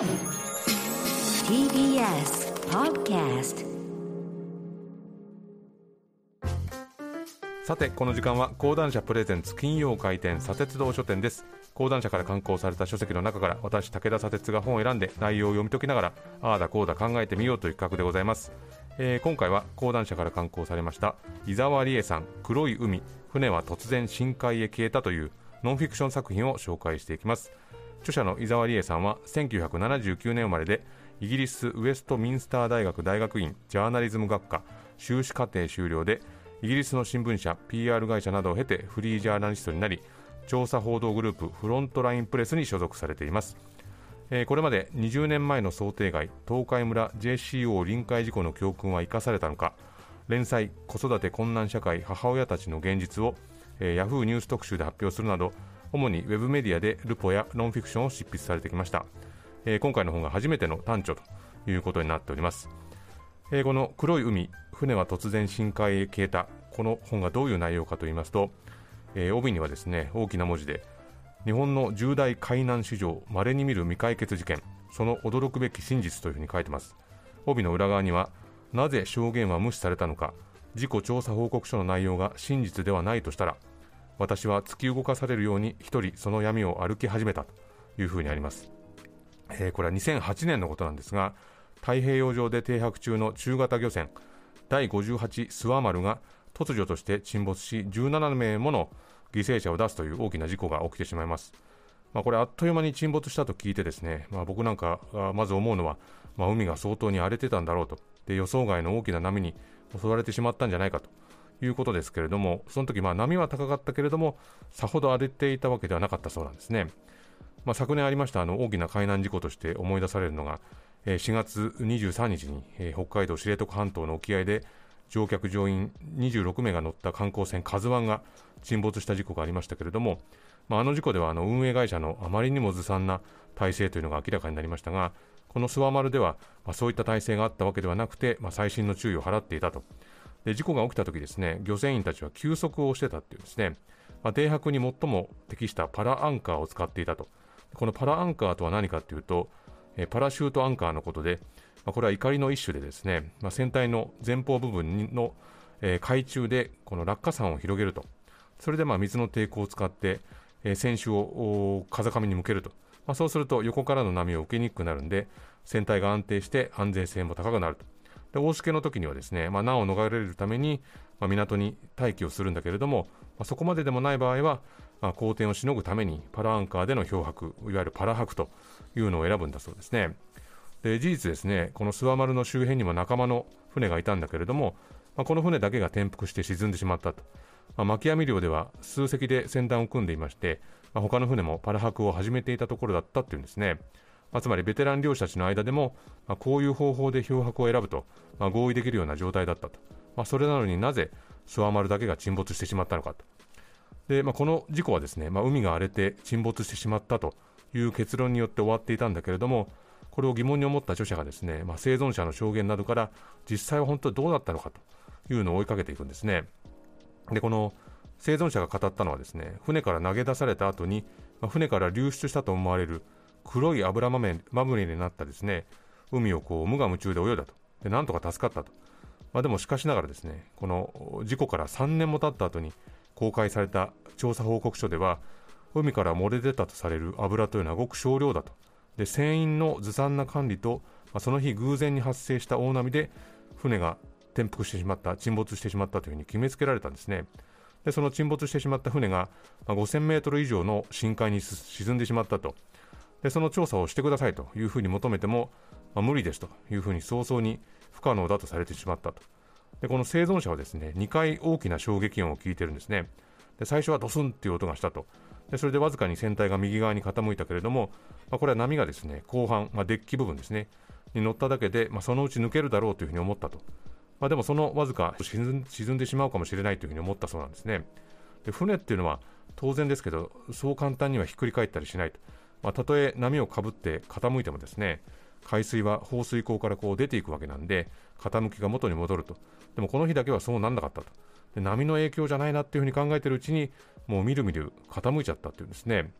TBS Podcast さてこの時間は講談社プレゼンツ金曜開店砂鉄道書店です。講談社から刊行された書籍の中から私武田砂鉄が本を選んで内容を読み解きながらああだこうだ考えてみようという企画でございます、えー今回は講談社から刊行されました伊沢理恵さん黒い海船は突然深海へ消えたというノンフィクション作品を紹介していきます。著者の伊沢理恵さんは1979年生まれでイギリスウェストミンスター大学大学院ジャーナリズム学科修士課程修了でイギリスの新聞社 PR 会社などを経てフリージャーナリストになり調査報道グループフロントラインプレスに所属されています。えーこれまで20年前の想定外東海村 JCO 臨海事故の教訓は生かされたのか連載子育て困難社会母親たちの現実を、えー、ヤフーニュース特集で発表するなど主にウェブメディアでルポやノンフィクションを執筆されてきました、えー今回の本が初めての短著ということになっております。えーこの黒い海船は突然深海へ消えた。この本がどういう内容かと言いますと、えー帯にはですね大きな文字で日本の重大海難史上稀に見る未解決事件その驚くべき真実というふうに書いてます。帯の裏側にはなぜ証言は無視されたのか事故調査報告書の内容が真実ではないとしたら私は突き動かされるように一人その闇を歩き始めたというふうにあります。えーこれは2008年のことなんですが太平洋上で停泊中の中型漁船第58諏訪丸が突如として沈没し17名もの犠牲者を出すという大きな事故が起きてしまいます、まあ、これあっという間に沈没したと聞いてですね、まあ、僕なんかまず思うのは、まあ、海が相当に荒れてたんだろうと。で予想外の大きな波に襲われてしまったんじゃないかと。いうことですけれどもその時まあ波は高かったけれどもさほど荒れていたわけではなかったそうなんですね。まあ、昨年ありましたあの大きな海難事故として思い出されるのが、えー4月23日に、北海道知床半島の沖合で乗客・乗員26名が乗った観光船「カズワンが沈没した事故がありましたけれども、まあ、あの事故ではあの運営会社のあまりにもずさんな体制というのが明らかになりましたがこの諏訪丸では、まあ、そういった体制があったわけではなくて、まあ、細心の注意を払っていたと。で事故が起きた時ですね漁船員たちは休息をしてたっていうですね、まあ、停泊に最も適したパラアンカーを使っていたと。このパラアンカーとは何かというと、えパラシュートアンカーのことで、まあ、これは怒りの一種でですね、まあ、船体の前方部分の、えー海中でこの落下傘を広げると。それでまあ水の抵抗を使って、えー船首を風上に向けると、まあ、そうすると横からの波を受けにくくなるんで船体が安定して安全性も高くなると。で大しけの時にはですね、まあ、難を逃れるために、まあ、港に待機をするんだけれども、まあ、そこまででもない場合は、まあ、好転をしのぐためにパラアンカーでの漂白いわゆるパラ泊というのを選ぶんだそうですね。で事実ですねこの諏訪丸の周辺にも仲間の船がいたんだけれども、まあ、この船だけが転覆して沈んでしまったと、まあ、巻き網漁では数隻で船団を組んでいまして、まあ、他の船もパラ泊を始めていたところだったっていうんですね。まあつまりベテラン漁師たちの間でも、まあ、こういう方法で漂白を選ぶと、まあ、合意できるような状態だったと、まあ、それなのになぜ諏訪丸だけが沈没してしまったのかと。で、まあ、この事故はですね、まあ、海が荒れて沈没してしまったという結論によって終わっていたんだけれどもこれを疑問に思った著者がですね、まあ、生存者の証言などから実際は本当にどうだったのかというのを追いかけていくんですね。でこの生存者が語ったのはですね船から投げ出された後に、まあ船から流出したと思われる黒い油まめまみれになったですね海をこう無我夢中で泳いだと。でなんとか助かったと、まあ、でもしかしながらですねこの事故から3年も経った後に公開された調査報告書では海から漏れ出たとされる油というのはごく少量だと。で船員のずさんな管理と、まあその日偶然に発生した大波で船が転覆してしまった沈没してしまったというふうに決めつけられたんですね。でその沈没してしまった船が、ま、5000メートル以上の深海に沈んでしまったと。でその調査をしてくださいというふうに求めても、まあ無理ですというふうに早々に不可能だとされてしまったと。でこの生存者はですね2回大きな衝撃音を聞いてるんですね。で最初はドスンっていう音がしたと。でそれでわずかに船体が右側に傾いたけれども、まあ、これは波がですね後半、まあ、デッキ部分ですねに乗っただけで、まあ、そのうち抜けるだろうというふうに思ったと、まあ、でもそのわずか沈んでしまうかもしれないというふうに思ったそうなんですね。で船っていうのは当然ですけどそう簡単にはひっくり返ったりしないと、まあ、たとえ波をかぶって傾いてもですね海水は放水口からこう出ていくわけなんで傾きが元に戻ると。でもこの日だけはそうなんなかったと。で波の影響じゃないなっていうふうに考えているうちにもうみるみる傾いちゃったっていうんですね。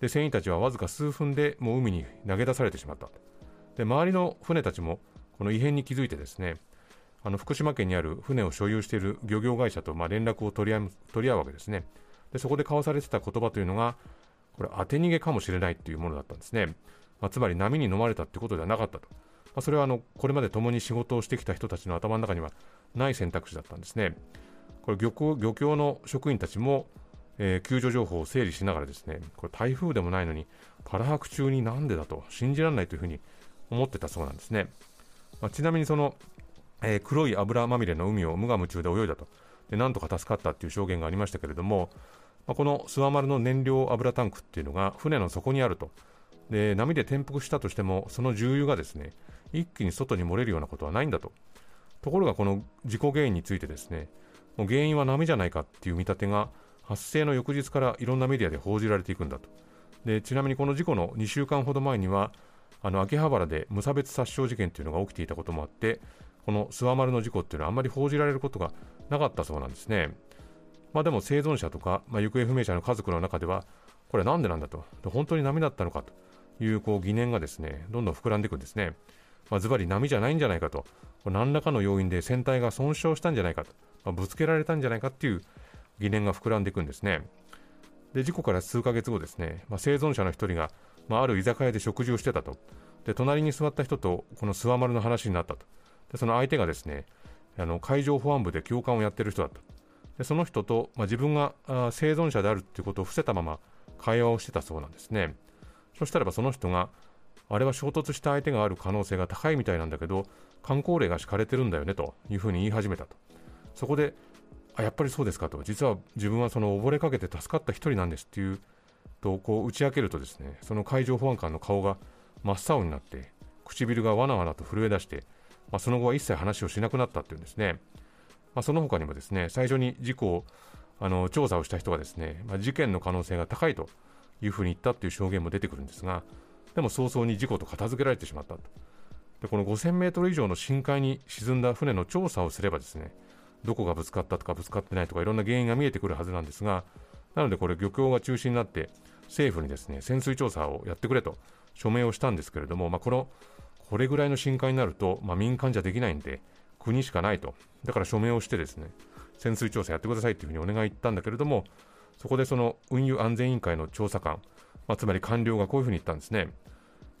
で船員たちはわずか数分でもう海に投げ出されてしまったで周りの船たちもこの異変に気づいてですねあの福島県にある船を所有している漁業会社とまあ連絡を取り合う取り合うわけですね。でそこで交わされてた言葉というのがこれ当て逃げかもしれないというものだったんですね、まあ、つまり波に飲まれたということではなかったと、まあ、それはあのこれまで共に仕事をしてきた人たちの頭の中にはない選択肢だったんですね。これ漁港漁協の職員たちも、えー、救助情報を整理しながらですねこれ台風でもないのにパラ白中になんでだと信じられないというふうに思ってたそうなんですね、まあ、ちなみにそのえー、黒い油まみれの海を無我夢中で泳いだと。でなんとか助かったっていう証言がありましたけれども、まあ、この諏訪丸の燃料油タンクっていうのが船の底にあると。で波で転覆したとしてもその重油がですね一気に外に漏れるようなことはないんだと。ところがこの事故原因についてですねもう原因は波じゃないかっていう見立てが発生の翌日からいろんなメディアで報じられていくんだと。でちなみにこの事故の2週間ほど前にはあの秋葉原で無差別殺傷事件というのが起きていたこともあってこの諏訪丸の事故っていうのはあんまり報じられることがなかったそうなんですね。まあ、でも生存者とか、まあ、行方不明者の家族の中では、これはなんでなんだと、本当に波だったのかというこう疑念がですね、どんどん膨らんでいくんですね。まあ、ズバリ波じゃないんじゃないかと、何らかの要因で船体が損傷したんじゃないかと、まあ、ぶつけられたんじゃないかっていう疑念が膨らんでいくんですね。で事故から数ヶ月後ですね、まあ、生存者の1人が、まあ、ある居酒屋で食事をしてたと。で隣に座った人とこの諏訪丸の話になったと。でその相手がですねあの海上保安部で教官をやってる人だったでその人と、まあ、自分があ生存者であるっていうことを伏せたまま会話をしてたそうなんですね。そしたらばその人があれは衝突した相手がある可能性が高いみたいなんだけど観光令が敷かれてるんだよねというふうに言い始めたと。そこであやっぱりそうですかと。実は自分はその溺れかけて助かった一人なんですっていうとこう打ち明けるとですねその海上保安官の顔が真っ青になって唇がわなわなと震え出してまあ、その後は一切話をしなくなったっていうんですね、まあ、その他にもですね最初に事故をあの調査をした人がですね、まあ、事件の可能性が高いというふうに言ったっていう証言も出てくるんですがでも早々に事故と片付けられてしまったと。でこの5000メートル以上の深海に沈んだ船の調査をすればですねどこがぶつかったとかぶつかってないとかいろんな原因が見えてくるはずなんですがなのでこれ漁協が中心になって政府にですね潜水調査をやってくれと署名をしたんですけれども、まあ、このこれぐらいの深海になると、まあ、民間じゃできないんで、国しかないと。だから署名をしてですね、潜水調査やってくださいというふうにお願い言ったんだけれども、そこでその運輸安全委員会の調査官、まあ、つまり官僚がこういうふうに言ったんですね。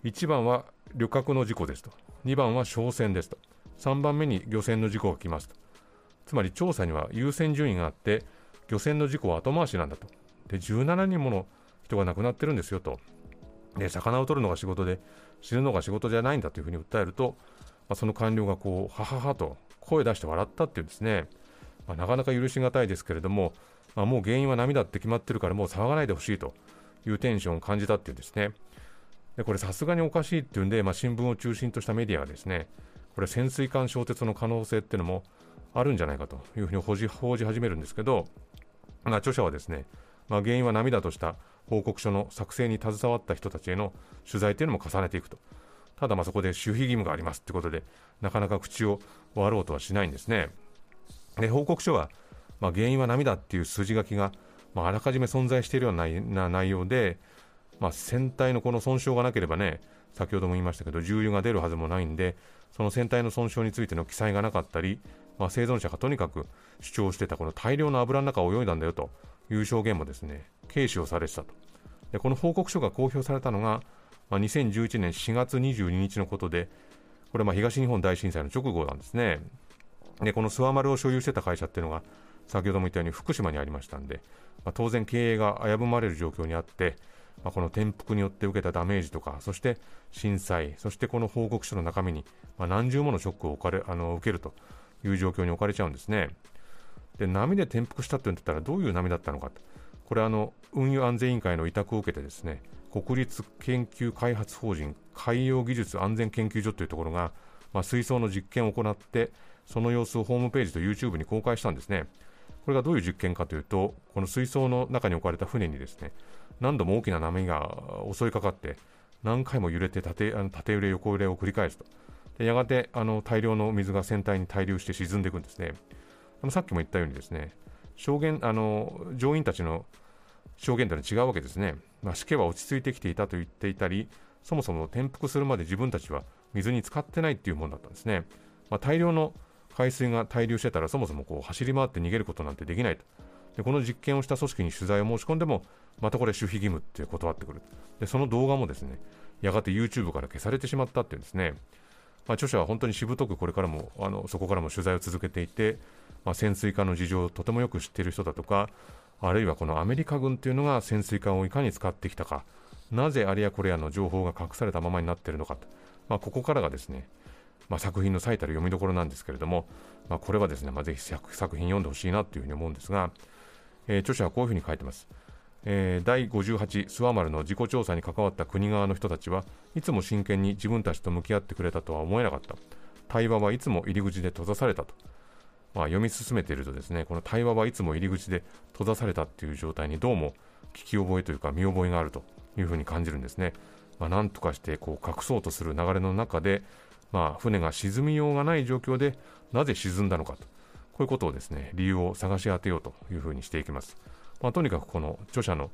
1番は旅客の事故ですと。2番は商船ですと。3番目に漁船の事故が来ますと。つまり調査には優先順位があって、漁船の事故は後回しなんだと。で、17人もの人が亡くなってるんですよと。で、魚を取るのが仕事で、死ぬのが仕事じゃないんだというふうに訴えると、まあ、その官僚がこう、はははと声出して笑ったっていうですね、まあ、なかなか許しがたいですけれども、まあ、もう原因は涙って決まってるからもう騒がないでほしいというテンションを感じたっていうですね。でこれさすがにおかしいっていうんで、まあ、新聞を中心としたメディアがですね、これ潜水艦衝突の可能性っていうのもあるんじゃないかというふうに報じ報じ始めるんですけど、まあ、著者はですね、まあ、原因は涙とした報告書の作成に携わった人たちへの取材というのも重ねていくと。ただまあそこで守秘義務がありますということで、なかなか口を割ろうとはしないんですね。で報告書は、まあ、原因は波だっていう筋書きが、まあ、あらかじめ存在しているような内容で、まあ、船体のこの損傷がなければね、先ほども言いましたけど、重油が出るはずもないんで、その船体の損傷についての記載がなかったり、まあ、生存者がとにかく主張してたこの大量の油の中を泳いだんだよという証言もですね、軽視をされてたと。でこの報告書が公表されたのが、まあ、2011年4月22日のことで、これまあ東日本大震災の直後なんですね。でこの諏訪丸を所有してた会社っていうのが、先ほども言ったように福島にありましたんで、まあ、当然経営が危ぶまれる状況にあって、まあ、この転覆によって受けたダメージとか、そして震災、そしてこの報告書の中身に、まあ、何重ものショックを置かれあの受けるという状況に置かれちゃうんですね。で波で転覆したって言ったらどういう波だったのか。これあの運輸安全委員会の委託を受けてですね国立研究開発法人海洋技術安全研究所というところが、まあ、水槽の実験を行ってその様子をホームページと YouTube に公開したんですね。これがどういう実験かというとこの水槽の中に置かれた船にですね何度も大きな波が襲いかかって何回も揺れて縦あの縦揺れ横揺れを繰り返すと。でやがてあの大量の水が船体に滞留して沈んでいくんですね。あのさっきも言ったようにですね証言あの乗員たちの証言というのは違うわけですね、まあ、死刑は落ち着いてきていたと言っていたりそもそも転覆するまで自分たちは水に浸かってないっていうものだったんですね、まあ、大量の海水が滞留してたらそもそもこう走り回って逃げることなんてできないと。でこの実験をした組織に取材を申し込んでもまたこれ守秘義務って断ってくる。でその動画もですねやがて YouTube から消されてしまったっていうんですね、まあ、著者は本当にしぶとくこれからもあのそこからも取材を続けていて、まあ、潜水艦の事情をとてもよく知っている人だとかあるいはこのアメリカ軍というのが潜水艦をいかに使ってきたかなぜあれやこれやの情報が隠されたままになっているのかと、まあ、ここからがですね、まあ、作品の最たる読みどころなんですけれども、まあ、これはですね、まあ、ぜひ作品読んでほしいなというふうに思うんですが、えー、著者はこういうふうに書いてます。えー、第58諏訪丸の自己調査に関わった国側の人たちはいつも真剣に自分たちと向き合ってくれたとは思えなかった。対話はいつも入り口で閉ざされたと、まあ、読み進めているとですねこの対話はいつも入り口で閉ざされたっていう状態にどうも聞き覚えというか見覚えがあると。いうふうに感じるんですね、まあ、なんとかしてこう隠そうとする流れの中で、まあ、船が沈みようがない状況でなぜ沈んだのかと。こういうことをですね、理由を探し当てようというふうにしていきます。まあ、とにかくこの著者の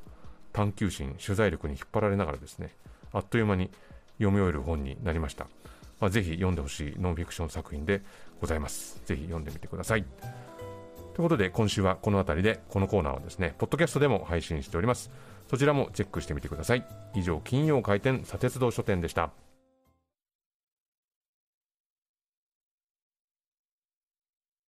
探求心、取材力に引っ張られながらですね、あっという間に読み終える本になりました。まあ、ぜひ読んでほしいノンフィクション作品でございます。ぜひ読んでみてください。ということで、今週はこの辺りで、このコーナーはですね、ポッドキャストでも配信しております。そちらもチェックしてみてください。以上、金曜開店、砂鉄道書店でした。